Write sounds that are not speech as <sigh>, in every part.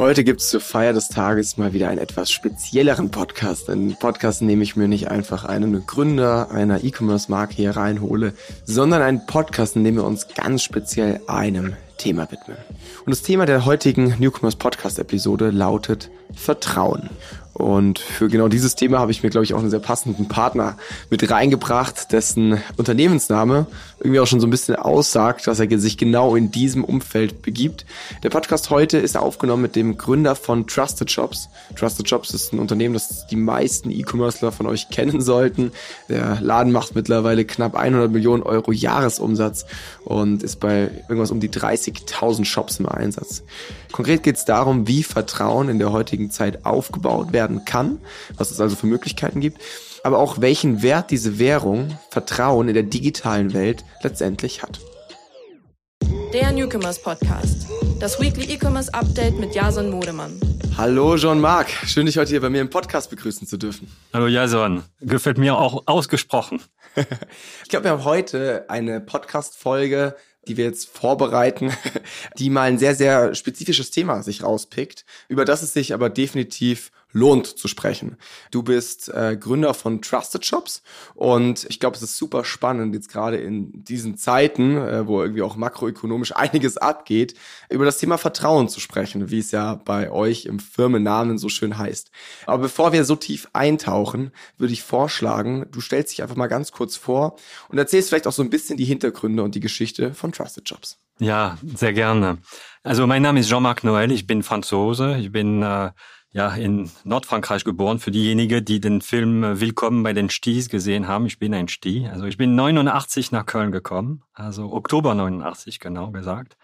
Heute gibt es zur Feier des Tages mal wieder einen etwas spezielleren Podcast. Einen Podcast, in dem ich mir nicht einfach einen Gründer einer E-Commerce-Marke hier reinhole, sondern einen Podcast, in dem wir uns ganz speziell einem Thema widmen. Und das Thema der heutigen Newcomers Podcast Episode lautet Vertrauen. Und für genau dieses Thema habe ich mir, glaube ich, auch einen sehr passenden Partner mit reingebracht, dessen Unternehmensname irgendwie auch schon so ein bisschen aussagt, dass er sich genau in diesem Umfeld begibt. Der Podcast heute ist aufgenommen mit dem Gründer von Trusted Shops. Trusted Shops ist ein Unternehmen, das die meisten E-Commercer von euch kennen sollten. Der Laden macht mittlerweile knapp 100 Millionen Euro Jahresumsatz und ist bei irgendwas um die 30.000 Shops im Einsatz. Konkret geht es darum, wie Vertrauen in der heutigen Zeit aufgebaut werden kann, was es also für Möglichkeiten gibt, aber auch welchen Wert diese Währung, Vertrauen in der digitalen Welt letztendlich hat. Der Newcomers Podcast. Das Weekly E-Commerce Update mit Jason Modemann. Hallo Jean-Marc, schön dich heute hier bei mir im Podcast begrüßen zu dürfen. Hallo Jason, gefällt mir auch ausgesprochen. <laughs> ich glaube, wir haben heute eine Podcast-Folge die wir jetzt vorbereiten, <laughs> die mal ein sehr, sehr spezifisches Thema sich rauspickt, über das es sich aber definitiv lohnt zu sprechen. Du bist äh, Gründer von Trusted Shops und ich glaube, es ist super spannend, jetzt gerade in diesen Zeiten, äh, wo irgendwie auch makroökonomisch <laughs> einiges abgeht, über das Thema Vertrauen zu sprechen, wie es ja bei euch im Firmennamen so schön heißt. Aber bevor wir so tief eintauchen, würde ich vorschlagen, du stellst dich einfach mal ganz kurz vor und erzählst vielleicht auch so ein bisschen die Hintergründe und die Geschichte von Trusted Shops. Ja, sehr gerne. Also mein Name ist Jean-Marc Noël, ich bin Franzose, ich bin äh, ja in Nordfrankreich geboren. Für diejenigen, die den Film äh, Willkommen bei den Sties gesehen haben, ich bin ein Sti. Also ich bin 89 nach Köln gekommen, also Oktober 89 genau gesagt.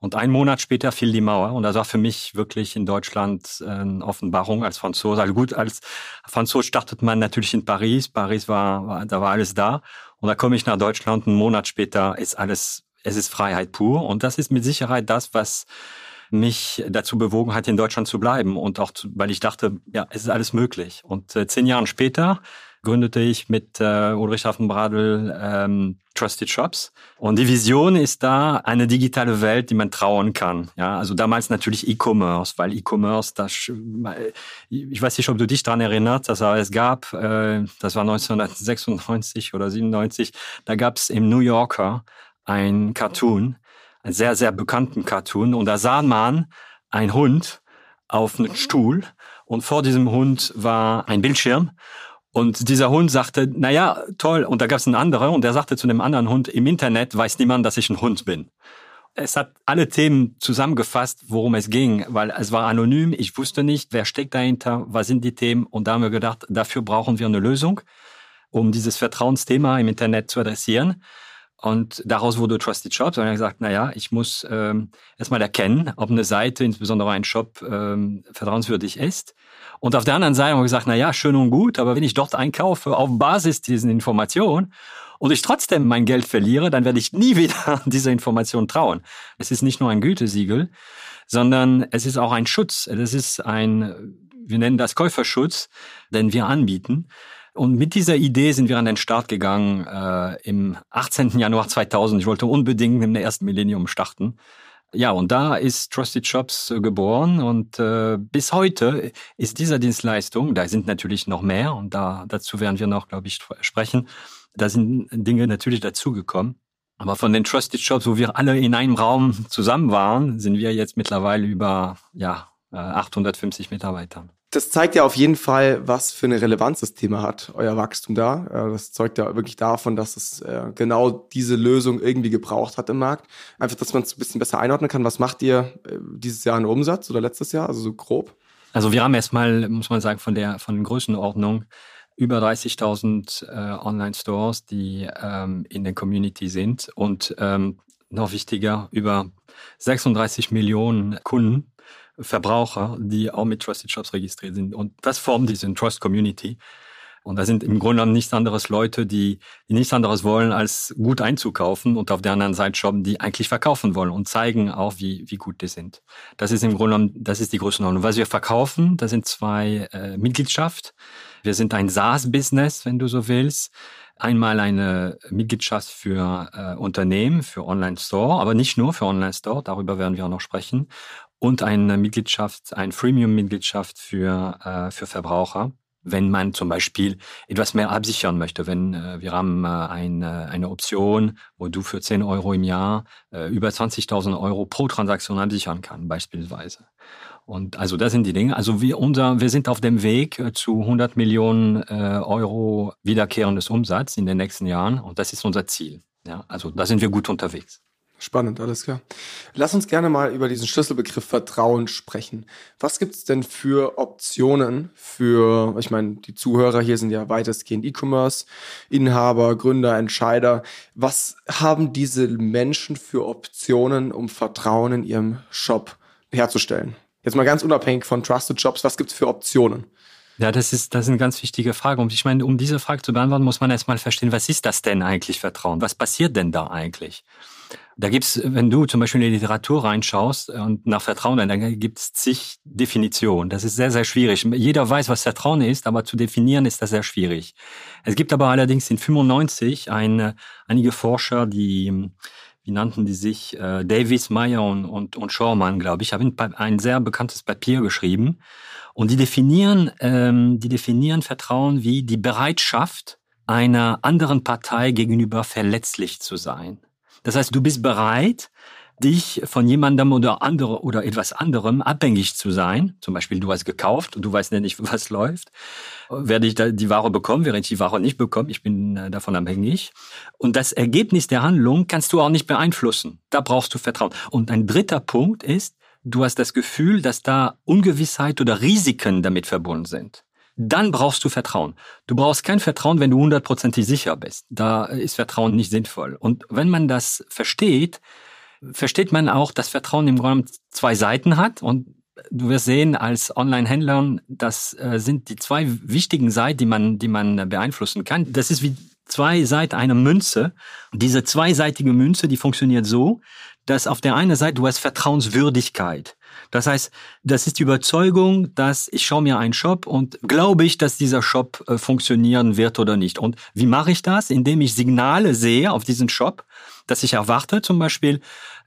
Und ein Monat später fiel die Mauer und das war für mich wirklich in Deutschland eine Offenbarung als Franzose. Also gut, als Franzose startet man natürlich in Paris. Paris war, war da war alles da. Und da komme ich nach Deutschland. Einen Monat später ist alles, es ist Freiheit pur. Und das ist mit Sicherheit das, was mich dazu bewogen hat, in Deutschland zu bleiben. Und auch, weil ich dachte, ja, es ist alles möglich. Und äh, zehn Jahre später gründete ich mit äh, Ulrich Hafenbradl ähm, Trusted Shops. Und die Vision ist da eine digitale Welt, die man trauen kann. Ja, also damals natürlich E-Commerce, weil E-Commerce, das, ich weiß nicht, ob du dich daran erinnerst, dass es gab, äh, das war 1996 oder 97, da gab es im New Yorker ein Cartoon, einen sehr, sehr bekannten Cartoon. Und da sah man ein Hund auf einem Stuhl und vor diesem Hund war ein Bildschirm. Und dieser Hund sagte, na ja, toll. Und da gab es einen anderen und der sagte zu dem anderen Hund, im Internet weiß niemand, dass ich ein Hund bin. Es hat alle Themen zusammengefasst, worum es ging, weil es war anonym. Ich wusste nicht, wer steckt dahinter, was sind die Themen. Und da haben wir gedacht, dafür brauchen wir eine Lösung, um dieses Vertrauensthema im Internet zu adressieren. Und daraus wurde Trusted er hat gesagt, na ja, ich muss ähm, erstmal erkennen, ob eine Seite, insbesondere ein Shop, ähm, vertrauenswürdig ist. Und auf der anderen Seite haben wir gesagt, na ja, schön und gut, aber wenn ich dort einkaufe auf Basis dieser Information und ich trotzdem mein Geld verliere, dann werde ich nie <laughs> wieder dieser Information trauen. Es ist nicht nur ein Gütesiegel, sondern es ist auch ein Schutz. Es ist ein, wir nennen das Käuferschutz, den wir anbieten. Und mit dieser Idee sind wir an den Start gegangen äh, im 18. Januar 2000. Ich wollte unbedingt im ersten Millennium starten. Ja, und da ist Trusted Shops äh, geboren und äh, bis heute ist diese Dienstleistung, da sind natürlich noch mehr und da dazu werden wir noch, glaube ich, sprechen. Da sind Dinge natürlich dazugekommen. Aber von den Trusted Shops, wo wir alle in einem Raum zusammen waren, sind wir jetzt mittlerweile über ja, 850 äh, Mitarbeiter das zeigt ja auf jeden Fall, was für eine Relevanz das Thema hat, euer Wachstum da. Das zeugt ja wirklich davon, dass es äh, genau diese Lösung irgendwie gebraucht hat im Markt. Einfach, dass man es ein bisschen besser einordnen kann. Was macht ihr äh, dieses Jahr in Umsatz oder letztes Jahr, also so grob? Also wir haben erstmal, muss man sagen, von der von Größenordnung über 30.000 äh, Online-Stores, die ähm, in der Community sind und ähm, noch wichtiger, über 36 Millionen Kunden, Verbraucher, die auch mit Trusted Shops registriert sind. Und das formt diese Trust Community. Und da sind im Grunde genommen nichts anderes Leute, die, die nichts anderes wollen, als gut einzukaufen und auf der anderen Seite shoppen, die eigentlich verkaufen wollen und zeigen auch, wie, wie gut die sind. Das ist im Grunde genommen, das ist die Größenordnung. Was wir verkaufen, das sind zwei äh, Mitgliedschaft. Wir sind ein SaaS-Business, wenn du so willst. Einmal eine Mitgliedschaft für äh, Unternehmen, für Online-Store, aber nicht nur für Online-Store, darüber werden wir auch noch sprechen und eine Mitgliedschaft, ein Freemium-Mitgliedschaft für, äh, für Verbraucher wenn man zum Beispiel etwas mehr absichern möchte. Wenn äh, wir haben äh, ein, eine Option, wo du für 10 Euro im Jahr äh, über 20.000 Euro pro Transaktion absichern kann, beispielsweise. Und also das sind die Dinge. Also wir, unser, wir sind auf dem Weg äh, zu 100 Millionen äh, Euro wiederkehrendes Umsatz in den nächsten Jahren. Und das ist unser Ziel. Ja, also da sind wir gut unterwegs. Spannend, alles klar. Lass uns gerne mal über diesen Schlüsselbegriff Vertrauen sprechen. Was gibt es denn für Optionen für, ich meine, die Zuhörer hier sind ja weitestgehend E-Commerce, Inhaber, Gründer, Entscheider. Was haben diese Menschen für Optionen, um Vertrauen in ihrem Shop herzustellen? Jetzt mal ganz unabhängig von Trusted Jobs, was gibt es für Optionen? Ja, das ist, das ist eine ganz wichtige Frage. Und ich meine, um diese Frage zu beantworten, muss man erstmal verstehen, was ist das denn eigentlich Vertrauen? Was passiert denn da eigentlich? Da gibt's, wenn du zum Beispiel in die Literatur reinschaust und nach Vertrauen, dann gibt's zig Definitionen. Das ist sehr, sehr schwierig. Jeder weiß, was Vertrauen ist, aber zu definieren ist das sehr schwierig. Es gibt aber allerdings in 95 ein, einige Forscher, die wie nannten die sich, äh, Davis, Meyer und, und, und Schormann, glaube ich, haben ein sehr bekanntes Papier geschrieben. Und die definieren, ähm, die definieren Vertrauen wie die Bereitschaft, einer anderen Partei gegenüber verletzlich zu sein. Das heißt, du bist bereit, dich von jemandem oder andere oder etwas anderem abhängig zu sein. Zum Beispiel, du hast gekauft und du weißt nicht, <laughs> was läuft. Werde ich die Ware bekommen, werde ich die Ware nicht bekommen, ich bin äh, davon abhängig. Und das Ergebnis der Handlung kannst du auch nicht beeinflussen. Da brauchst du Vertrauen. Und ein dritter Punkt ist, du hast das Gefühl, dass da Ungewissheit oder Risiken damit verbunden sind dann brauchst du Vertrauen. Du brauchst kein Vertrauen, wenn du hundertprozentig sicher bist. Da ist Vertrauen nicht sinnvoll. Und wenn man das versteht, versteht man auch, dass Vertrauen im Grunde zwei Seiten hat und du wirst sehen als Online-Händler, das äh, sind die zwei wichtigen Seiten, die man, die man beeinflussen kann. Das ist wie zwei Seiten einer Münze. Diese zweiseitige Münze, die funktioniert so, dass auf der einen Seite du hast Vertrauenswürdigkeit. Das heißt, das ist die Überzeugung, dass ich schaue mir einen Shop und glaube ich, dass dieser Shop äh, funktionieren wird oder nicht. Und wie mache ich das? Indem ich Signale sehe auf diesen Shop, dass ich erwarte zum Beispiel,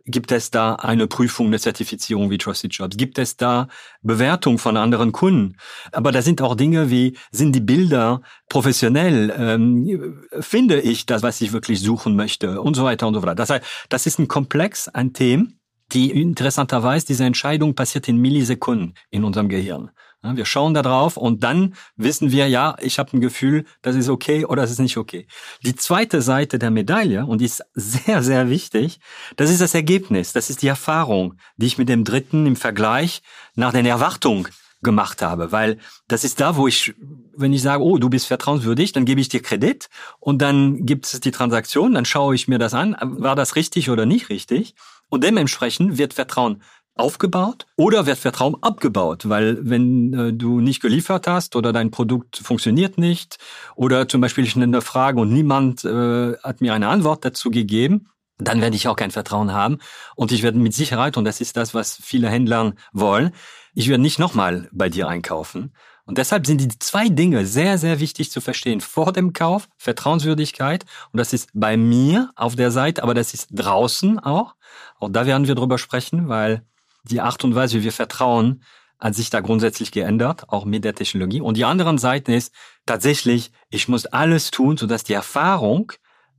Gibt es da eine Prüfung, eine Zertifizierung wie Trusted Jobs? Gibt es da Bewertung von anderen Kunden? Aber da sind auch Dinge wie, sind die Bilder professionell? Ähm, finde ich das, was ich wirklich suchen möchte? Und so weiter und so weiter. Das heißt, das ist ein Komplex an Themen, die interessanterweise, diese Entscheidung passiert in Millisekunden in unserem Gehirn. Wir schauen da drauf und dann wissen wir, ja, ich habe ein Gefühl, das ist okay oder das ist nicht okay. Die zweite Seite der Medaille, und die ist sehr, sehr wichtig, das ist das Ergebnis, das ist die Erfahrung, die ich mit dem dritten im Vergleich nach den Erwartungen gemacht habe, weil das ist da, wo ich, wenn ich sage, oh, du bist vertrauenswürdig, dann gebe ich dir Kredit und dann gibt es die Transaktion, dann schaue ich mir das an, war das richtig oder nicht richtig und dementsprechend wird Vertrauen aufgebaut oder wird Vertrauen abgebaut, weil wenn äh, du nicht geliefert hast oder dein Produkt funktioniert nicht oder zum Beispiel ich stelle eine Frage und niemand äh, hat mir eine Antwort dazu gegeben, dann werde ich auch kein Vertrauen haben und ich werde mit Sicherheit, und das ist das, was viele Händler wollen, ich werde nicht nochmal bei dir einkaufen. Und deshalb sind die zwei Dinge sehr, sehr wichtig zu verstehen. Vor dem Kauf, Vertrauenswürdigkeit. Und das ist bei mir auf der Seite, aber das ist draußen auch. Auch da werden wir drüber sprechen, weil die Art und Weise, wie wir vertrauen, hat sich da grundsätzlich geändert, auch mit der Technologie. Und die andere Seite ist tatsächlich, ich muss alles tun, sodass die Erfahrung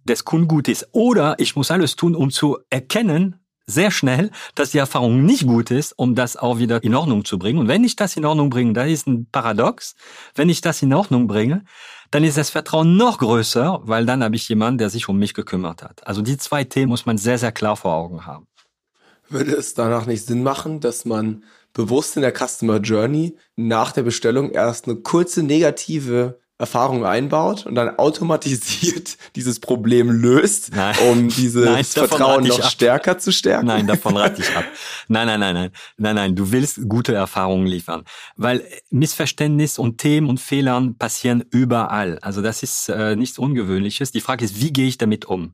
des Kunden gut ist. Oder ich muss alles tun, um zu erkennen, sehr schnell, dass die Erfahrung nicht gut ist, um das auch wieder in Ordnung zu bringen. Und wenn ich das in Ordnung bringe, das ist ein Paradox, wenn ich das in Ordnung bringe, dann ist das Vertrauen noch größer, weil dann habe ich jemanden, der sich um mich gekümmert hat. Also die zwei Themen muss man sehr, sehr klar vor Augen haben. Würde es danach nicht Sinn machen, dass man bewusst in der Customer Journey nach der Bestellung erst eine kurze negative Erfahrung einbaut und dann automatisiert <laughs> dieses Problem löst, nein. um dieses nein, Vertrauen noch ab. stärker zu stärken? Nein, davon <laughs> rate ich ab. Nein, nein, nein, nein, nein, nein, du willst gute Erfahrungen liefern, weil Missverständnis und Themen und Fehlern passieren überall. Also das ist äh, nichts Ungewöhnliches. Die Frage ist, wie gehe ich damit um?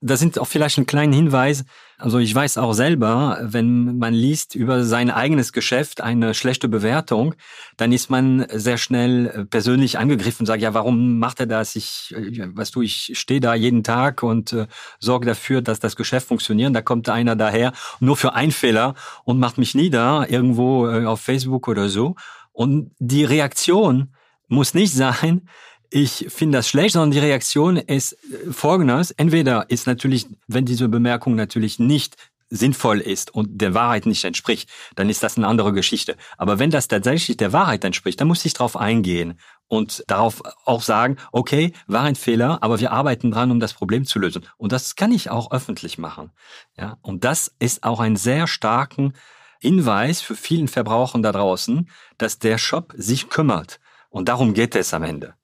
Das sind auch vielleicht ein kleiner Hinweis. Also ich weiß auch selber, wenn man liest über sein eigenes Geschäft eine schlechte Bewertung, dann ist man sehr schnell äh, persönlich angegriffen und sagt, ja, warum macht er das? Ich, äh, weißt du, ich stehe da jeden Tag und äh, sorge dafür, dass das Geschäft funktioniert. Da kommt einer daher nur für einen Fehler und macht mich nieder irgendwo äh, auf Facebook oder so. Und die Reaktion muss nicht <laughs> sein, ich finde das schlecht, sondern die Reaktion ist äh, folgendes. Entweder ist natürlich, wenn diese Bemerkung natürlich nicht sinnvoll ist und der Wahrheit nicht entspricht, dann ist das eine andere Geschichte. Aber wenn das tatsächlich der Wahrheit entspricht, dann muss ich darauf eingehen und darauf auch sagen, okay, war ein Fehler, aber wir arbeiten dran, um das Problem zu lösen. Und das kann ich auch öffentlich machen. Ja, und das ist auch ein sehr starken Hinweis für vielen Verbrauchern da draußen, dass der Shop sich kümmert. Und darum geht es am Ende.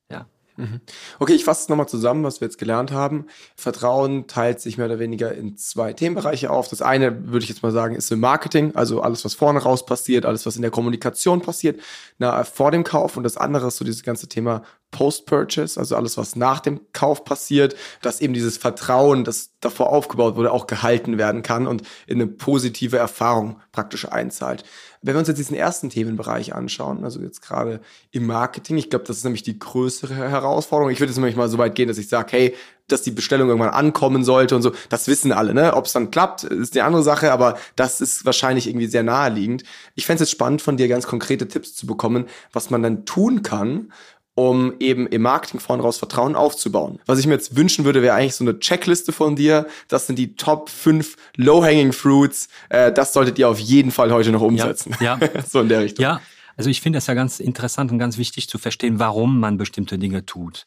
Mhm. Okay, ich fasse es nochmal zusammen, was wir jetzt gelernt haben. Vertrauen teilt sich mehr oder weniger in zwei Themenbereiche auf. Das eine, würde ich jetzt mal sagen, ist im Marketing, also alles, was vorne raus passiert, alles, was in der Kommunikation passiert, na, vor dem Kauf. Und das andere ist so dieses ganze Thema Post-Purchase, also alles, was nach dem Kauf passiert, dass eben dieses Vertrauen, das davor aufgebaut wurde, auch gehalten werden kann und in eine positive Erfahrung praktisch einzahlt. Wenn wir uns jetzt diesen ersten Themenbereich anschauen, also jetzt gerade im Marketing, ich glaube, das ist nämlich die größere Herausforderung. Ich würde jetzt nämlich mal so weit gehen, dass ich sage, hey, dass die Bestellung irgendwann ankommen sollte und so, das wissen alle, ne? Ob es dann klappt, ist die andere Sache, aber das ist wahrscheinlich irgendwie sehr naheliegend. Ich fände es jetzt spannend, von dir ganz konkrete Tipps zu bekommen, was man dann tun kann, um eben im Marketing vorn raus Vertrauen aufzubauen. Was ich mir jetzt wünschen würde, wäre eigentlich so eine Checkliste von dir. Das sind die Top 5 Low-Hanging Fruits. Äh, das solltet ihr auf jeden Fall heute noch umsetzen. Ja, ja. <laughs> so in der Richtung. Ja, also ich finde das ja ganz interessant und ganz wichtig zu verstehen, warum man bestimmte Dinge tut.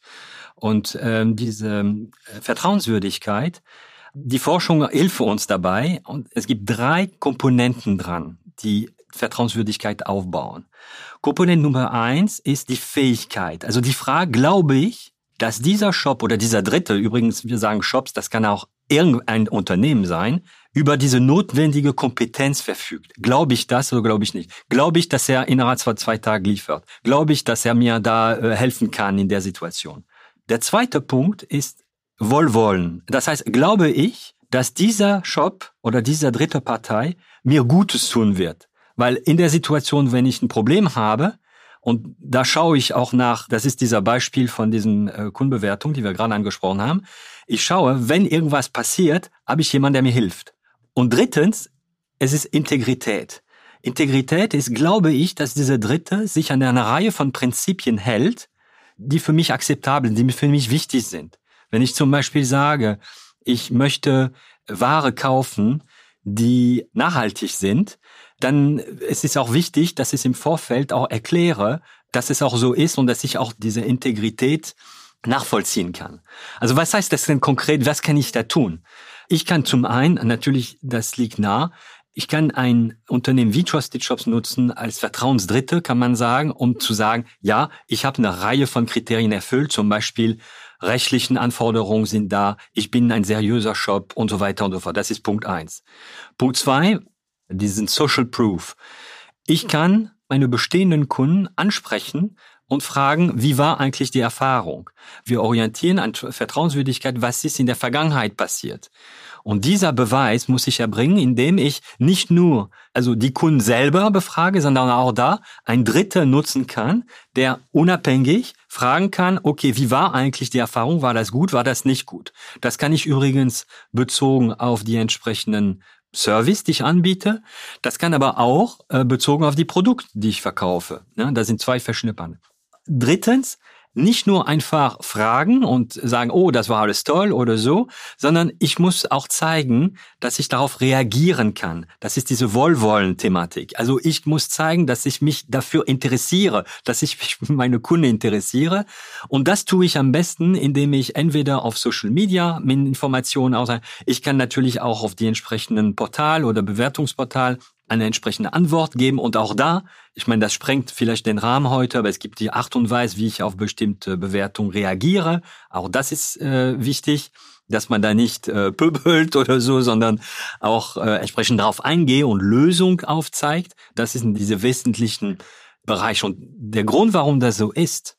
Und ähm, diese äh, Vertrauenswürdigkeit, die Forschung hilft uns dabei. Und es gibt drei Komponenten dran, die Vertrauenswürdigkeit aufbauen. Komponent Nummer eins ist die Fähigkeit. Also die Frage, glaube ich, dass dieser Shop oder dieser Dritte, übrigens, wir sagen Shops, das kann auch irgendein Unternehmen sein, über diese notwendige Kompetenz verfügt. Glaube ich das oder glaube ich nicht? Glaube ich, dass er innerhalb von zwei Tagen liefert? Glaube ich, dass er mir da äh, helfen kann in der Situation? Der zweite Punkt ist Wohlwollen. Das heißt, glaube ich, dass dieser Shop oder dieser dritte Partei mir Gutes tun wird. Weil in der Situation, wenn ich ein Problem habe, und da schaue ich auch nach, das ist dieser Beispiel von diesen äh, Kundenbewertungen, die wir gerade angesprochen haben. Ich schaue, wenn irgendwas passiert, habe ich jemanden, der mir hilft. Und drittens, es ist Integrität. Integrität ist, glaube ich, dass dieser Dritte sich an einer Reihe von Prinzipien hält, die für mich akzeptabel, die für mich wichtig sind. Wenn ich zum Beispiel sage, ich möchte Ware kaufen, die nachhaltig sind, dann es ist auch wichtig, dass ich im Vorfeld auch erkläre, dass es auch so ist und dass ich auch diese Integrität nachvollziehen kann. Also was heißt das denn konkret? Was kann ich da tun? Ich kann zum einen, natürlich, das liegt nah, ich kann ein Unternehmen wie Trusted Shops nutzen als Vertrauensdritte, kann man sagen, um zu sagen, ja, ich habe eine Reihe von Kriterien erfüllt, zum Beispiel rechtlichen Anforderungen sind da, ich bin ein seriöser Shop und so weiter und so fort. Das ist Punkt eins. Punkt zwei, diesen Social Proof. Ich kann meine bestehenden Kunden ansprechen und fragen, wie war eigentlich die Erfahrung? Wir orientieren an Vertrauenswürdigkeit, was ist in der Vergangenheit passiert? Und dieser Beweis muss ich erbringen, indem ich nicht nur also die Kunden selber befrage, sondern auch da ein Dritter nutzen kann, der unabhängig fragen kann, okay, wie war eigentlich die Erfahrung? War das gut? War das nicht gut? Das kann ich übrigens bezogen auf die entsprechenden Service, die ich anbiete. Das kann aber auch äh, bezogen auf die Produkte, die ich verkaufe. Ja, da sind zwei verschiedene Bande. Drittens, nicht nur einfach fragen und sagen, oh, das war alles toll oder so, sondern ich muss auch zeigen, dass ich darauf reagieren kann. Das ist diese Wohlwollen-Thematik. Also ich muss zeigen, dass ich mich dafür interessiere, dass ich mich für meine Kunden interessiere. Und das tue ich am besten, indem ich entweder auf Social Media mit Informationen aus, ich kann natürlich auch auf die entsprechenden Portal oder Bewertungsportal eine entsprechende Antwort geben. Und auch da, ich meine, das sprengt vielleicht den Rahmen heute, aber es gibt die Art und Weise, wie ich auf bestimmte Bewertungen reagiere. Auch das ist äh, wichtig, dass man da nicht äh, <laughs> pöbelt oder so, sondern auch äh, entsprechend darauf eingehe und Lösung aufzeigt. Das sind diese wesentlichen Bereiche. Und der Grund, warum das so ist,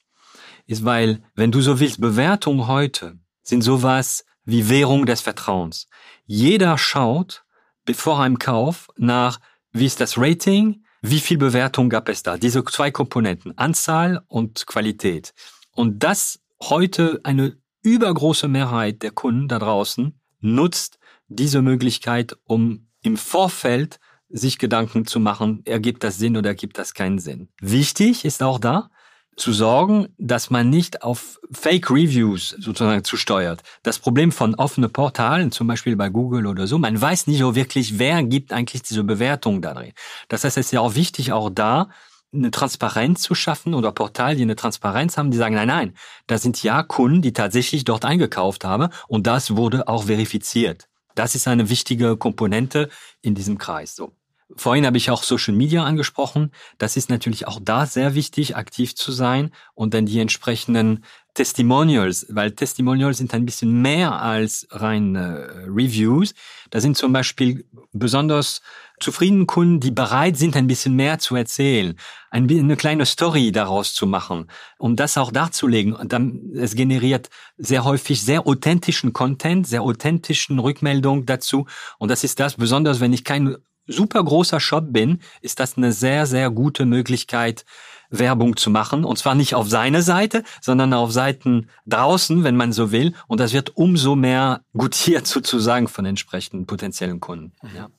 ist, weil, wenn du so willst, Bewertung heute sind sowas wie Währung des Vertrauens. Jeder schaut bevor einem Kauf nach, wie ist das Rating, wie viel Bewertung gab es da. Diese zwei Komponenten, Anzahl und Qualität. Und das heute eine übergroße Mehrheit der Kunden da draußen nutzt diese Möglichkeit, um im Vorfeld sich Gedanken zu machen, ergibt das Sinn oder ergibt das keinen Sinn. Wichtig ist auch da, zu sorgen, dass man nicht auf Fake Reviews sozusagen zusteuert. Das Problem von offenen Portalen, zum Beispiel bei Google oder so, man weiß nicht so wirklich, wer gibt eigentlich diese Bewertung da drin. Das heißt, es ist ja auch wichtig, auch da eine Transparenz zu schaffen oder Portal, die eine Transparenz haben, die sagen, nein, nein, da sind ja Kunden, die tatsächlich dort eingekauft haben und das wurde auch verifiziert. Das ist eine wichtige Komponente in diesem Kreis. So. Vorhin habe ich auch Social Media angesprochen. Das ist natürlich auch da sehr wichtig, aktiv zu sein und dann die entsprechenden Testimonials, weil Testimonials sind ein bisschen mehr als rein äh, Reviews. Da sind zum Beispiel besonders zufriedene Kunden, die bereit sind, ein bisschen mehr zu erzählen, ein, eine kleine Story daraus zu machen, um das auch darzulegen. Und dann, es generiert sehr häufig sehr authentischen Content, sehr authentischen Rückmeldungen dazu. Und das ist das, besonders wenn ich kein super großer Shop bin, ist das eine sehr, sehr gute Möglichkeit, Werbung zu machen. Und zwar nicht auf seine Seite, sondern auf Seiten draußen, wenn man so will. Und das wird umso mehr gutiert <laughs> sozusagen von entsprechenden potenziellen Kunden. Mhm. Ja.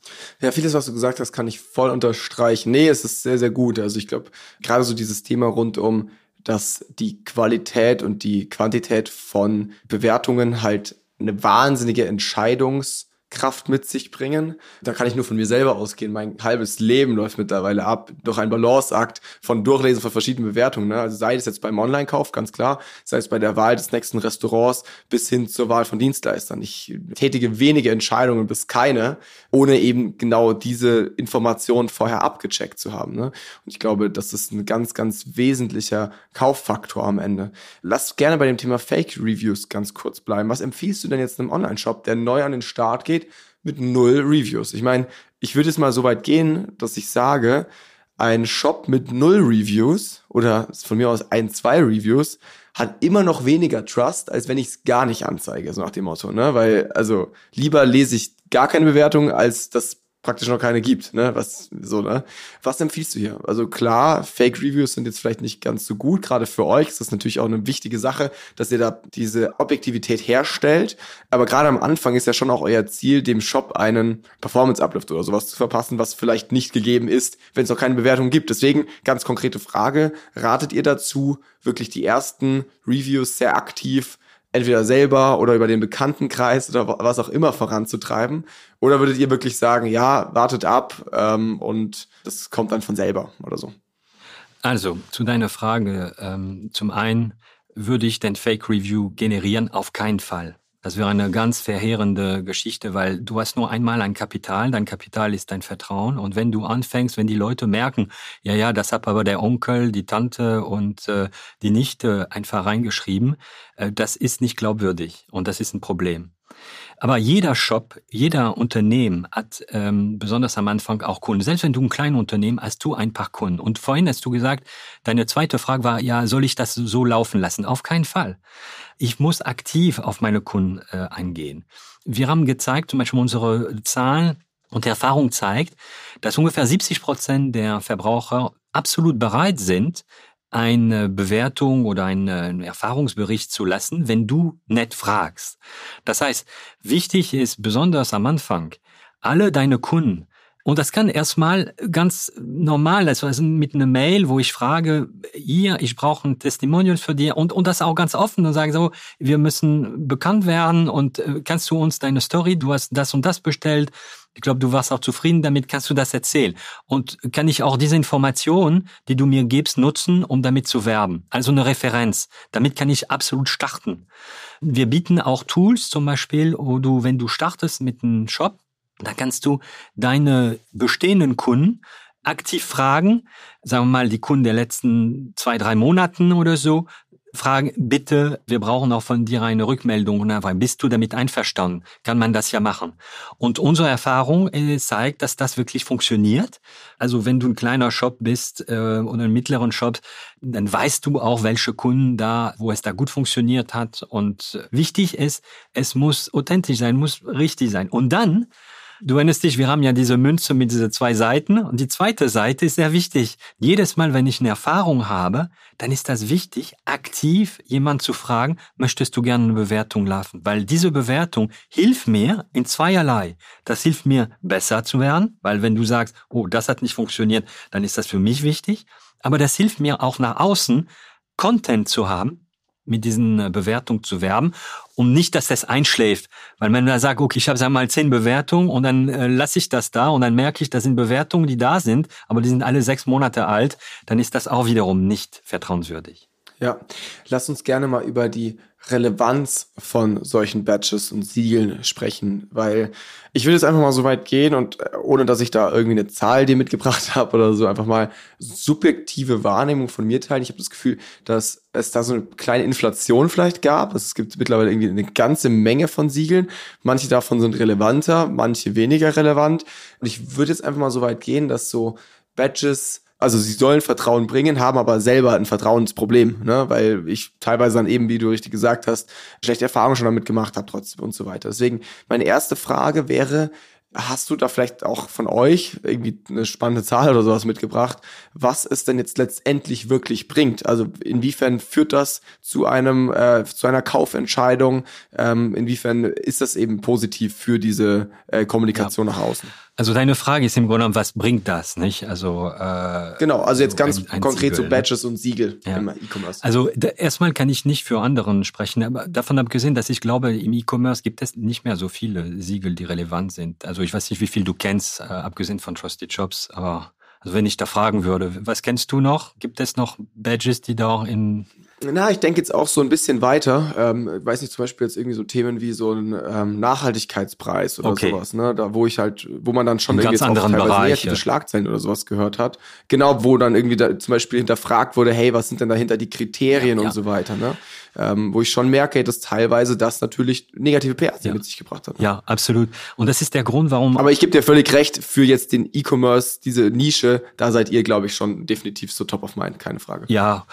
ja, vieles, was du gesagt hast, kann ich voll unterstreichen. Nee, es ist sehr, sehr gut. Also ich glaube, gerade so dieses Thema rund um, dass die Qualität und die Quantität von Bewertungen halt eine wahnsinnige Entscheidungs- Kraft mit sich bringen. Da kann ich nur von mir selber ausgehen. Mein halbes Leben läuft mittlerweile ab durch einen Balanceakt von Durchlesen von verschiedenen Bewertungen. Ne? Also sei es jetzt beim Online-Kauf, ganz klar, sei es bei der Wahl des nächsten Restaurants bis hin zur Wahl von Dienstleistern. Ich tätige wenige Entscheidungen bis keine, ohne eben genau diese Informationen vorher abgecheckt zu haben. Ne? Und ich glaube, das ist ein ganz, ganz wesentlicher Kauffaktor am Ende. Lass gerne bei dem Thema Fake Reviews ganz kurz bleiben. Was empfiehlst du denn jetzt einem Online-Shop, der neu an den Start geht? Steht mit null Reviews. Ich meine, ich würde jetzt mal so weit gehen, dass ich sage, ein Shop mit null Reviews oder von mir aus ein, zwei Reviews hat immer noch weniger Trust, als wenn ich es gar nicht anzeige, so nach dem Motto, ne? Weil, also, lieber lese ich gar keine Bewertung, als das praktisch noch keine gibt, ne? Was so, ne? Was empfiehlst du hier? Also klar, Fake Reviews sind jetzt vielleicht nicht ganz so gut, gerade für euch ist das natürlich auch eine wichtige Sache, dass ihr da diese Objektivität herstellt, aber gerade am Anfang ist ja schon auch euer Ziel, dem Shop einen Performance Uplift oder sowas zu verpassen, was vielleicht nicht gegeben ist, wenn es noch keine Bewertung gibt. Deswegen ganz konkrete Frage, ratet ihr dazu, wirklich die ersten Reviews sehr aktiv entweder selber oder über den Bekanntenkreis oder was auch immer voranzutreiben? Oder würdet ihr wirklich sagen, ja, wartet ab ähm, und das kommt dann von selber oder so? Also zu deiner Frage. Ähm, zum einen würde ich den Fake Review generieren? Auf keinen Fall. Das wäre eine ganz verheerende Geschichte, weil du hast nur einmal ein Kapital, dein Kapital ist dein Vertrauen und wenn du anfängst, wenn die Leute merken, ja, ja, das hat aber der Onkel, die Tante und äh, die Nichte einfach reingeschrieben, äh, das ist nicht glaubwürdig und das ist ein Problem. Aber jeder Shop, jeder Unternehmen hat ähm, besonders am Anfang auch Kunden. Selbst wenn du ein kleines Unternehmen hast, du ein paar Kunden. Und vorhin hast du gesagt, deine zweite Frage war, ja, soll ich das so laufen lassen? Auf keinen Fall. Ich muss aktiv auf meine Kunden äh, eingehen. Wir haben gezeigt, zum Beispiel unsere Zahlen und Erfahrung zeigt, dass ungefähr 70 Prozent der Verbraucher absolut bereit sind, eine Bewertung oder einen Erfahrungsbericht zu lassen, wenn du nett fragst. Das heißt, wichtig ist besonders am Anfang, alle deine Kunden und das kann erstmal ganz normal, also mit einer Mail, wo ich frage, hier, ich brauche ein Testimonial für dir und, und das auch ganz offen und sage so, wir müssen bekannt werden und äh, kannst du uns deine Story, du hast das und das bestellt, ich glaube, du warst auch zufrieden damit, kannst du das erzählen. Und kann ich auch diese Information, die du mir gibst, nutzen, um damit zu werben. Also eine Referenz. Damit kann ich absolut starten. Wir bieten auch Tools zum Beispiel, wo du, wenn du startest mit einem Shop, da kannst du deine bestehenden Kunden aktiv fragen, sagen wir mal die Kunden der letzten zwei, drei Monaten oder so, fragen, bitte, wir brauchen auch von dir eine Rückmeldung. Bist du damit einverstanden? Kann man das ja machen. Und unsere Erfahrung äh, zeigt, dass das wirklich funktioniert. Also wenn du ein kleiner Shop bist äh, oder einen mittleren Shop, dann weißt du auch, welche Kunden da, wo es da gut funktioniert hat. Und wichtig ist, es muss authentisch sein, muss richtig sein. Und dann Du erinnerst dich, wir haben ja diese Münze mit diesen zwei Seiten und die zweite Seite ist sehr wichtig. Jedes Mal, wenn ich eine Erfahrung habe, dann ist das wichtig, aktiv jemand zu fragen, möchtest du gerne eine Bewertung laufen? Weil diese Bewertung hilft mir in zweierlei. Das hilft mir besser zu werden, weil wenn du sagst, oh, das hat nicht funktioniert, dann ist das für mich wichtig. Aber das hilft mir auch nach außen, Content zu haben, mit diesen äh, Bewertungen zu werben um nicht, dass das einschläft. Weil wenn man sagt, okay, ich habe sag mal zehn Bewertungen und dann äh, lasse ich das da und dann merke ich, das sind Bewertungen, die da sind, aber die sind alle sechs Monate alt, dann ist das auch wiederum nicht vertrauenswürdig. Ja, lass uns gerne mal über die Relevanz von solchen Badges und Siegeln sprechen, weil ich will jetzt einfach mal so weit gehen und äh, ohne dass ich da irgendwie eine Zahl dir mitgebracht <laughs> habe oder so, einfach mal subjektive Wahrnehmung von mir teilen. Ich habe das Gefühl, dass es da so eine kleine Inflation vielleicht gab. Also es gibt mittlerweile irgendwie eine ganze Menge von Siegeln. Manche davon sind relevanter, manche weniger relevant. Und ich würde jetzt einfach mal so weit gehen, dass so Badges also sie sollen Vertrauen bringen, haben aber selber ein Vertrauensproblem, ne? weil ich teilweise dann eben, wie du richtig gesagt hast, schlechte Erfahrungen schon damit gemacht habe trotzdem und so weiter. Deswegen meine erste Frage wäre, Hast du da vielleicht auch von euch irgendwie eine spannende Zahl oder sowas mitgebracht, was es denn jetzt letztendlich wirklich bringt? Also inwiefern führt das zu einem äh, zu einer Kaufentscheidung? Ähm, inwiefern ist das eben positiv für diese äh, Kommunikation ja. nach außen? Also deine Frage ist im Grunde genommen, was bringt das, nicht? Also äh, genau, also jetzt ganz ein, ein konkret Siegel, so ne? Badges und Siegel ja. im E-Commerce. Also da, erstmal kann ich nicht für anderen sprechen, aber davon abgesehen, dass ich glaube, im E-Commerce gibt es nicht mehr so viele Siegel, die relevant sind. Also ich weiß nicht, wie viel du kennst, äh, abgesehen von Trusted Jobs, aber also wenn ich da fragen würde, was kennst du noch? Gibt es noch Badges, die da auch in na, ich denke jetzt auch so ein bisschen weiter. Ähm, weiß nicht, zum Beispiel jetzt irgendwie so Themen wie so ein ähm, Nachhaltigkeitspreis oder okay. sowas, ne? Da wo ich halt, wo man dann schon in irgendwie ganz anderen Bereiche Schlagzeilen oder sowas gehört hat. Genau, wo dann irgendwie da zum Beispiel hinterfragt wurde, hey, was sind denn dahinter die Kriterien ja, und ja. so weiter, ne? Ähm, wo ich schon merke, dass teilweise das natürlich negative PR ja. mit sich gebracht hat. Ja, absolut. Und das ist der Grund, warum. Aber ich gebe dir völlig recht, für jetzt den E-Commerce, diese Nische, da seid ihr, glaube ich, schon definitiv so top of mind, keine Frage. Ja,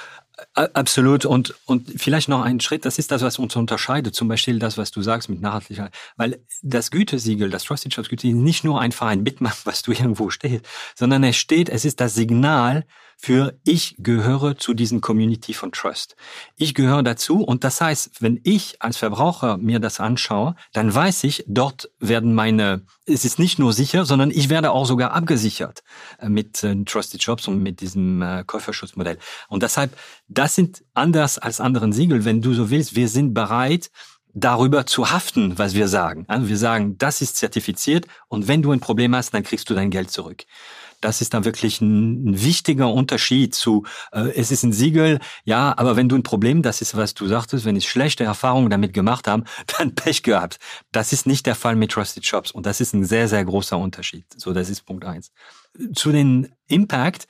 Absolut. Und, und vielleicht noch ein Schritt, das ist das, was uns unterscheidet. Zum Beispiel das, was du sagst mit Nachhaltigkeit. Weil das Gütesiegel, das Trusted Shops Gütesiegel, nicht nur einfach ein Bitmap, was du <laughs> irgendwo steht, sondern es steht, es ist das Signal für ich gehöre zu diesen Community von Trust. Ich gehöre dazu und das heißt, wenn ich als Verbraucher mir das anschaue, dann weiß ich, dort werden meine, es ist nicht nur sicher, sondern ich werde auch sogar abgesichert äh, mit äh, Trusted Shops und mit diesem äh, Käuferschutzmodell. Und deshalb, das sind anders als anderen Siegel. Wenn du so willst, wir sind bereit, darüber zu haften, was wir sagen. Also wir sagen, das ist zertifiziert und wenn du ein Problem hast, dann kriegst du dein Geld zurück. Das ist dann wirklich ein, ein wichtiger Unterschied zu, äh, es ist ein Siegel, ja, aber wenn du ein Problem, das ist, was du sagtest, wenn ich schlechte Erfahrungen damit gemacht habe, <laughs> dann Pech gehabt. Das ist nicht der Fall mit Trusted Shops und das ist ein sehr, sehr großer Unterschied. So, das ist Punkt eins. Zu den Impact,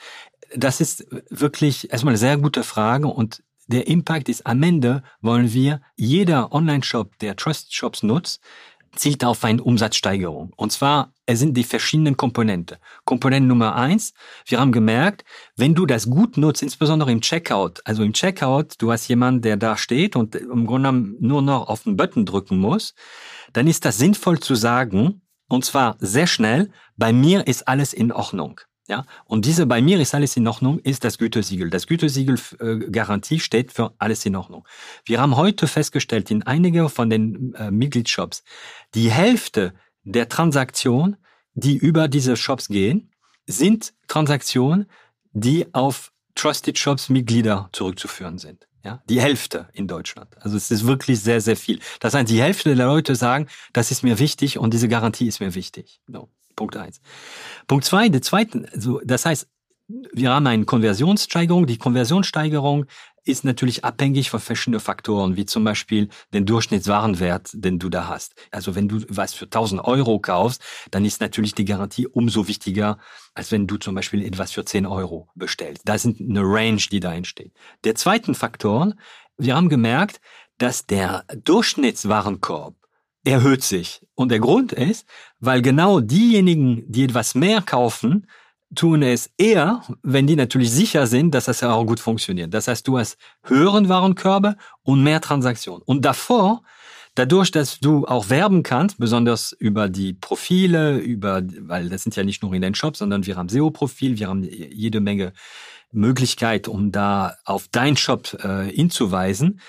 das ist wirklich erstmal eine sehr gute Frage und der Impact ist am Ende wollen wir jeder Online-Shop, der Trusted Shops nutzt, zielt auf eine Umsatzsteigerung. Und zwar, es sind die verschiedenen Komponenten. Komponente Nummer eins, wir haben gemerkt, wenn du das gut nutzt, insbesondere im Checkout, also im Checkout, du hast jemanden, der da steht und im Grunde genommen nur noch auf den Button drücken muss, dann ist das sinnvoll zu sagen, und zwar sehr schnell, bei mir ist alles in Ordnung. Ja, und diese bei mir ist alles in Ordnung, ist das Gütesiegel. Das Gütesiegel äh, Garantie steht für alles in Ordnung. Wir haben heute festgestellt, in einigen von den äh, Mitgliedsshops, die Hälfte der Transaktionen, die über diese Shops gehen, sind Transaktionen, die auf Trusted Shops Mitglieder zurückzuführen sind. Ja, die Hälfte in Deutschland. Also es ist wirklich sehr, sehr viel. Das heißt, die Hälfte der Leute sagen, das ist mir wichtig und diese Garantie ist mir wichtig. No. Punkt eins. Punkt zwei, der zweite, also das heißt, wir haben eine Konversionssteigerung. Die Konversionssteigerung ist natürlich abhängig von verschiedenen Faktoren, wie zum Beispiel den Durchschnittswarenwert, den du da hast. Also wenn du was für 1000 Euro kaufst, dann ist natürlich die Garantie umso wichtiger, als wenn du zum Beispiel etwas für 10 Euro bestellst. Da sind eine Range, die da entsteht. Der zweite Faktor wir haben gemerkt, dass der Durchschnittswarenkorb erhöht sich. Und der Grund ist, weil genau diejenigen, die etwas mehr kaufen, tun es eher, wenn die natürlich sicher sind, dass das auch gut funktioniert. Das heißt, du hast höheren Warenkörbe und mehr Transaktionen. Und davor, dadurch, dass du auch werben kannst, besonders über die Profile, über, weil das sind ja nicht nur in den Shops, sondern wir haben SEO-Profil, wir haben jede Menge Möglichkeit, um da auf dein Shop äh, hinzuweisen.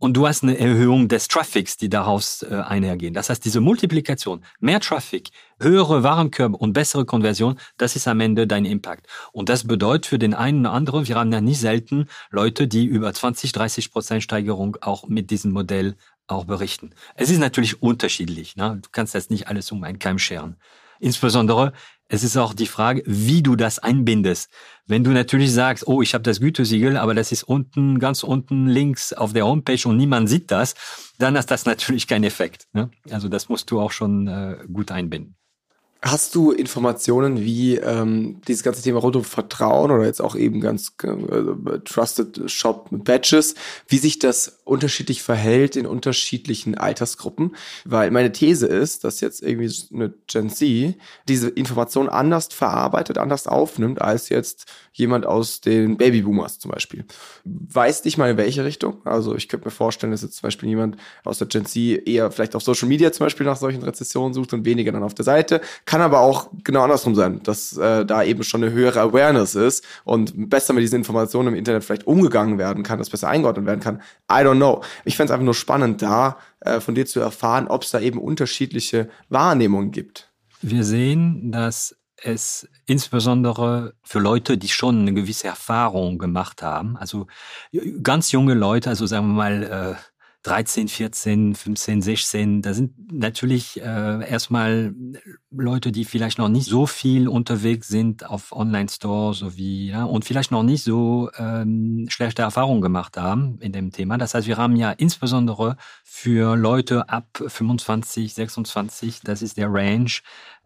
Und du hast eine Erhöhung des Traffics, die daraus äh, einhergehen. Das heißt, diese Multiplikation, mehr Traffic, höhere Warenkörbe und bessere Konversion, das ist am Ende dein Impact. Und das bedeutet für den einen oder anderen, wir haben ja nicht selten Leute, die über 20, 30 Prozent Steigerung auch mit diesem Modell auch berichten. Es ist natürlich unterschiedlich. Ne? Du kannst das nicht alles um einen Keim scheren. Insbesondere es ist auch die Frage, wie du das einbindest. Wenn du natürlich sagst, oh, ich habe das Gütesiegel, aber das ist unten, ganz unten links auf der Homepage und niemand sieht das, dann hat das natürlich keinen Effekt. Ne? Also das musst du auch schon äh, gut einbinden. Hast du Informationen, wie ähm, dieses ganze Thema rund um Vertrauen oder jetzt auch eben ganz äh, Trusted Shop Badges, wie sich das unterschiedlich verhält in unterschiedlichen Altersgruppen? Weil meine These ist, dass jetzt irgendwie eine Gen Z diese Information anders verarbeitet, anders aufnimmt als jetzt jemand aus den Babyboomers zum Beispiel. Weiß nicht mal in welche Richtung. Also ich könnte mir vorstellen, dass jetzt zum Beispiel jemand aus der Gen Z eher vielleicht auf Social Media zum Beispiel nach solchen Rezessionen sucht und weniger dann auf der Seite kann aber auch genau andersrum sein, dass äh, da eben schon eine höhere Awareness ist und besser mit diesen Informationen im Internet vielleicht umgegangen werden kann, dass besser eingeordnet werden kann. I don't know. Ich fände es einfach nur spannend, da äh, von dir zu erfahren, ob es da eben unterschiedliche Wahrnehmungen gibt. Wir sehen, dass es insbesondere für Leute, die schon eine gewisse Erfahrung gemacht haben, also ganz junge Leute, also sagen wir mal äh, 13, 14, 15, 16, da sind natürlich äh, erstmal Leute, die vielleicht noch nicht so viel unterwegs sind auf Online-Stores sowie ja, und vielleicht noch nicht so ähm, schlechte Erfahrungen gemacht haben in dem Thema. Das heißt, wir haben ja insbesondere für Leute ab 25, 26, das ist der Range,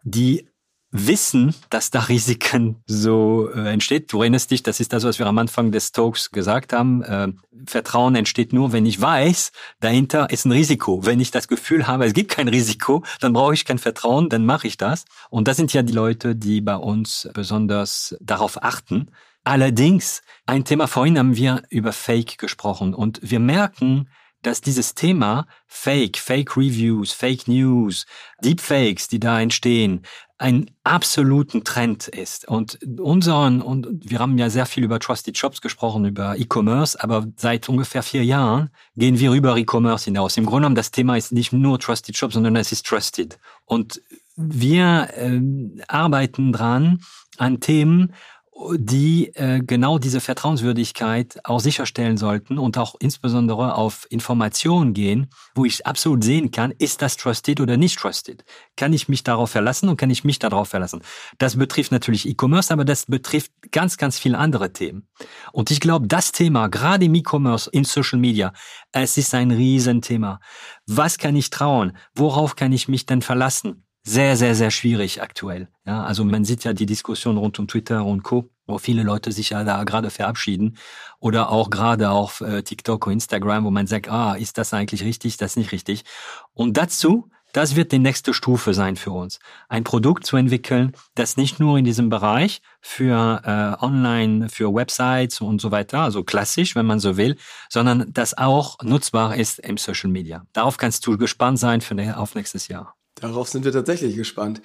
die wissen, dass da Risiken so äh, entsteht. Du erinnerst dich, das ist das, was wir am Anfang des Talks gesagt haben. Äh, Vertrauen entsteht nur, wenn ich weiß, dahinter ist ein Risiko. Wenn ich das Gefühl habe, es gibt kein Risiko, dann brauche ich kein Vertrauen, dann mache ich das. Und das sind ja die Leute, die bei uns besonders darauf achten. Allerdings, ein Thema vorhin haben wir über Fake gesprochen und wir merken, dass dieses Thema Fake, Fake Reviews, Fake News, Deepfakes, die da entstehen, ein absoluten Trend ist. Und unseren, und wir haben ja sehr viel über Trusted Shops gesprochen, über E-Commerce, aber seit ungefähr vier Jahren gehen wir über E-Commerce hinaus. Im Grunde genommen, das Thema ist nicht nur Trusted Shops, sondern es ist Trusted. Und wir äh, arbeiten dran an Themen, die äh, genau diese Vertrauenswürdigkeit auch sicherstellen sollten und auch insbesondere auf Informationen gehen, wo ich absolut sehen kann, ist das trusted oder nicht trusted? Kann ich mich darauf verlassen und kann ich mich darauf verlassen? Das betrifft natürlich E-Commerce, aber das betrifft ganz, ganz viele andere Themen. Und ich glaube, das Thema, gerade im E-Commerce, in Social Media, es ist ein Riesenthema. Was kann ich trauen? Worauf kann ich mich denn verlassen? Sehr, sehr, sehr schwierig aktuell. Ja, also man sieht ja die Diskussion rund um Twitter und Co., wo viele Leute sich ja da gerade verabschieden oder auch gerade auf äh, TikTok und Instagram, wo man sagt, ah, ist das eigentlich richtig, das nicht richtig? Und dazu, das wird die nächste Stufe sein für uns, ein Produkt zu entwickeln, das nicht nur in diesem Bereich für äh, Online, für Websites und so weiter, also klassisch, wenn man so will, sondern das auch nutzbar ist im Social Media. Darauf kannst du gespannt sein für auf nächstes Jahr. Darauf sind wir tatsächlich gespannt.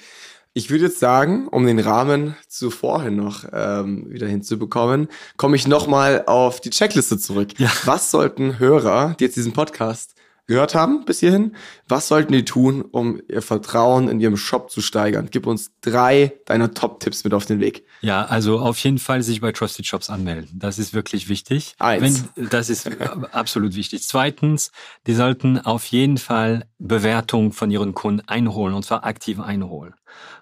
Ich würde jetzt sagen, um den Rahmen zu vorhin noch ähm, wieder hinzubekommen, komme ich nochmal auf die Checkliste zurück. Ja. Was sollten Hörer, die jetzt diesen Podcast gehört haben bis hierhin, was sollten die tun, um ihr Vertrauen in ihrem Shop zu steigern? Gib uns drei deiner Top-Tipps mit auf den Weg. Ja, also auf jeden Fall sich bei Trusted Shops anmelden. Das ist wirklich wichtig. Eins. Wenn, das ist <laughs> absolut wichtig. Zweitens, die sollten auf jeden Fall Bewertungen von ihren Kunden einholen und zwar aktiv einholen.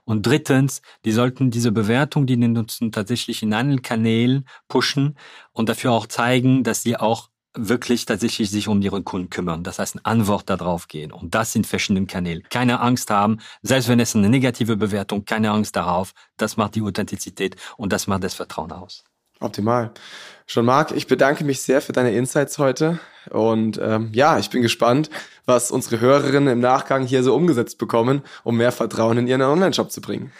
Und drittens, die sollten diese Bewertung, die die nutzen, tatsächlich in anderen Kanälen pushen und dafür auch zeigen, dass sie auch wirklich tatsächlich sich um ihren Kunden kümmern. Das heißt, eine Antwort darauf gehen. Und das in verschiedenen Kanälen. Keine Angst haben, selbst wenn es eine negative Bewertung, keine Angst darauf. Das macht die Authentizität und das macht das Vertrauen aus. Optimal. Jean-Marc, ich bedanke mich sehr für deine Insights heute. Und ähm, ja, ich bin gespannt, was unsere Hörerinnen im Nachgang hier so umgesetzt bekommen, um mehr Vertrauen in ihren Online-Shop zu bringen.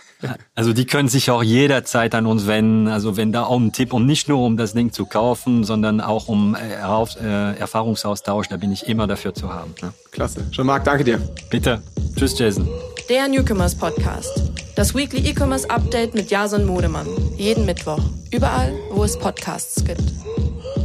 Also die können sich auch jederzeit an uns wenden. Also wenn da auch ein Tipp, um nicht nur um das Ding zu kaufen, sondern auch um äh, äh, Erfahrungsaustausch, da bin ich immer dafür zu haben. Ne? Klasse. Jean-Marc, danke dir. Bitte. Tschüss, Jason. Der Newcomers Podcast. Das Weekly E-Commerce Update mit Jason Modemann. Jeden Mittwoch. Überall, wo es Podcasts gibt. it.